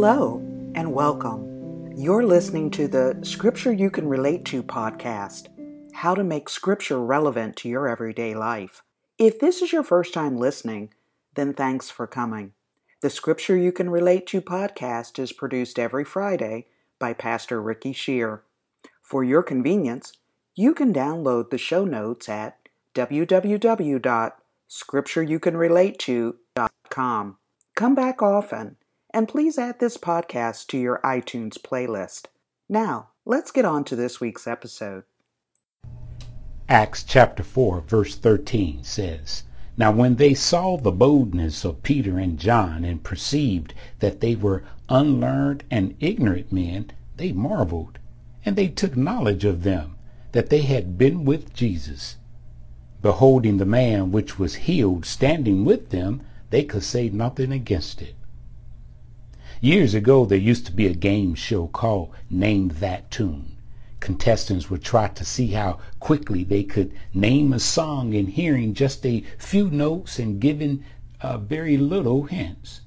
Hello and welcome. You're listening to the Scripture You Can Relate to podcast How to Make Scripture Relevant to Your Everyday Life. If this is your first time listening, then thanks for coming. The Scripture You Can Relate to podcast is produced every Friday by Pastor Ricky Shear. For your convenience, you can download the show notes at www.scriptureyoucanrelate2.com. Come back often, and please add this podcast to your iTunes playlist. Now, let's get on to this week's episode. Acts chapter 4, verse 13 says, Now when they saw the boldness of Peter and John and perceived that they were unlearned and ignorant men, they marveled, and they took knowledge of them, that they had been with Jesus. Beholding the man which was healed standing with them, they could say nothing against it. Years ago, there used to be a game show called Name That Tune. Contestants would try to see how quickly they could name a song in hearing just a few notes and giving uh, very little hints.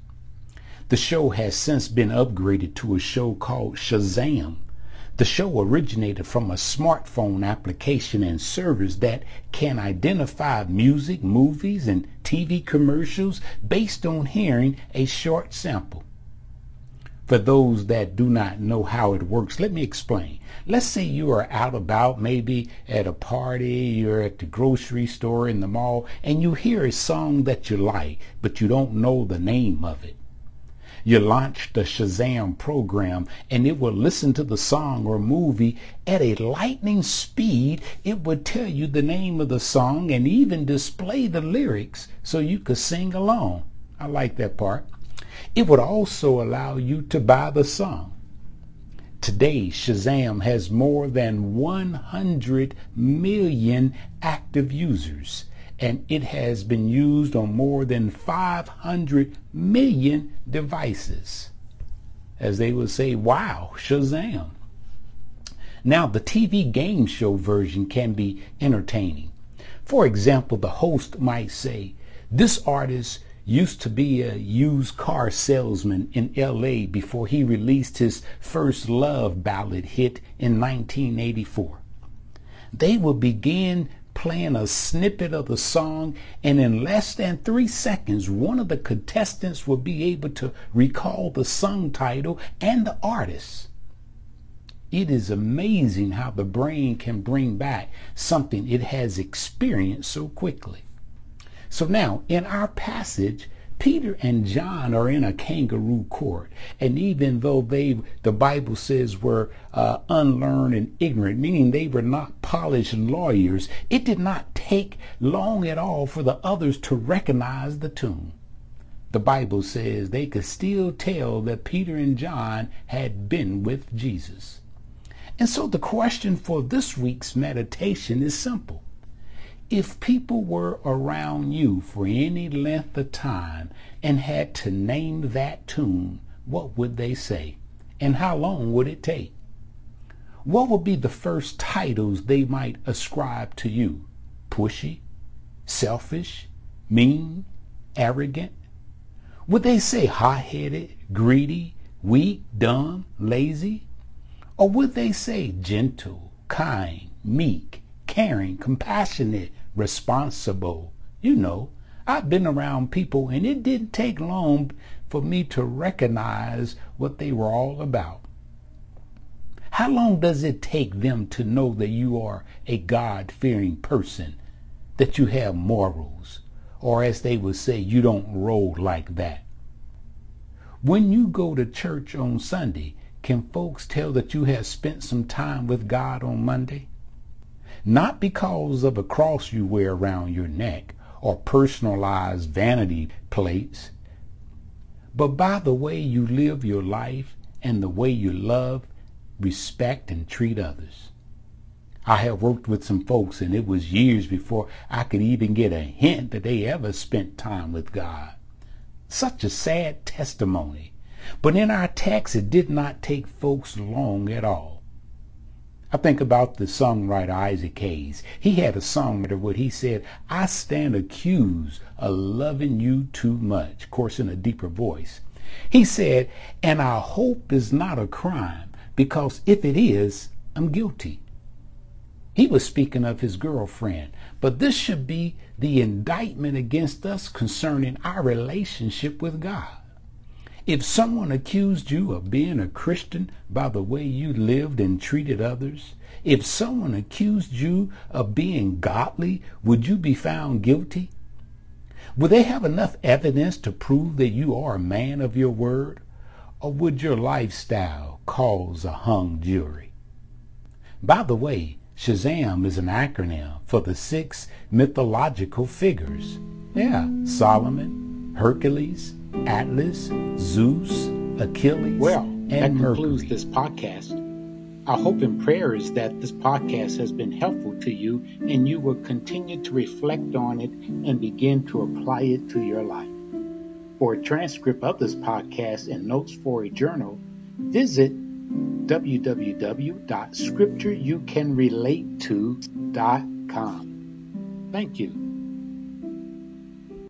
The show has since been upgraded to a show called Shazam. The show originated from a smartphone application and service that can identify music, movies, and TV commercials based on hearing a short sample. For those that do not know how it works, let me explain. Let's say you are out about, maybe at a party, you're at the grocery store, in the mall, and you hear a song that you like, but you don't know the name of it. You launch the Shazam program and it will listen to the song or movie at a lightning speed. It would tell you the name of the song and even display the lyrics so you could sing along. I like that part. It would also allow you to buy the song. Today, Shazam has more than 100 million active users, and it has been used on more than 500 million devices. As they would say, wow, Shazam. Now, the TV game show version can be entertaining. For example, the host might say, This artist used to be a used car salesman in LA before he released his first love ballad hit in 1984. They will begin playing a snippet of the song, and in less than three seconds, one of the contestants will be able to recall the song title and the artist. It is amazing how the brain can bring back something it has experienced so quickly. So now, in our passage, Peter and John are in a kangaroo court, and even though they, the Bible says, were uh, unlearned and ignorant, meaning they were not polished lawyers, it did not take long at all for the others to recognize the tune. The Bible says they could still tell that Peter and John had been with Jesus. And so the question for this week's meditation is simple if people were around you for any length of time and had to name that tune, what would they say? And how long would it take? What would be the first titles they might ascribe to you? Pushy? Selfish? Mean? Arrogant? Would they say hot headed, greedy, weak, dumb, lazy? Or would they say gentle, kind, meek, caring, compassionate, responsible. You know, I've been around people and it didn't take long for me to recognize what they were all about. How long does it take them to know that you are a God fearing person, that you have morals, or as they would say, you don't roll like that? When you go to church on Sunday, can folks tell that you have spent some time with God on Monday? Not because of a cross you wear around your neck or personalized vanity plates, but by the way you live your life and the way you love, respect, and treat others. I have worked with some folks, and it was years before I could even get a hint that they ever spent time with God. Such a sad testimony. But in our text, it did not take folks long at all. I think about the songwriter Isaac Hayes. He had a song where he said, I stand accused of loving you too much, of course in a deeper voice. He said, And our hope is not a crime, because if it is, I'm guilty. He was speaking of his girlfriend, but this should be the indictment against us concerning our relationship with God. If someone accused you of being a Christian by the way you lived and treated others, if someone accused you of being godly, would you be found guilty? Would they have enough evidence to prove that you are a man of your word? Or would your lifestyle cause a hung jury? By the way, Shazam is an acronym for the six mythological figures. Yeah, Solomon, Hercules, Atlas, Zeus, Achilles, well, and that Mercury. concludes this podcast. Our hope and prayer is that this podcast has been helpful to you and you will continue to reflect on it and begin to apply it to your life. For a transcript of this podcast and notes for a journal, visit www.scriptureyoucanrelate2.com. Thank you.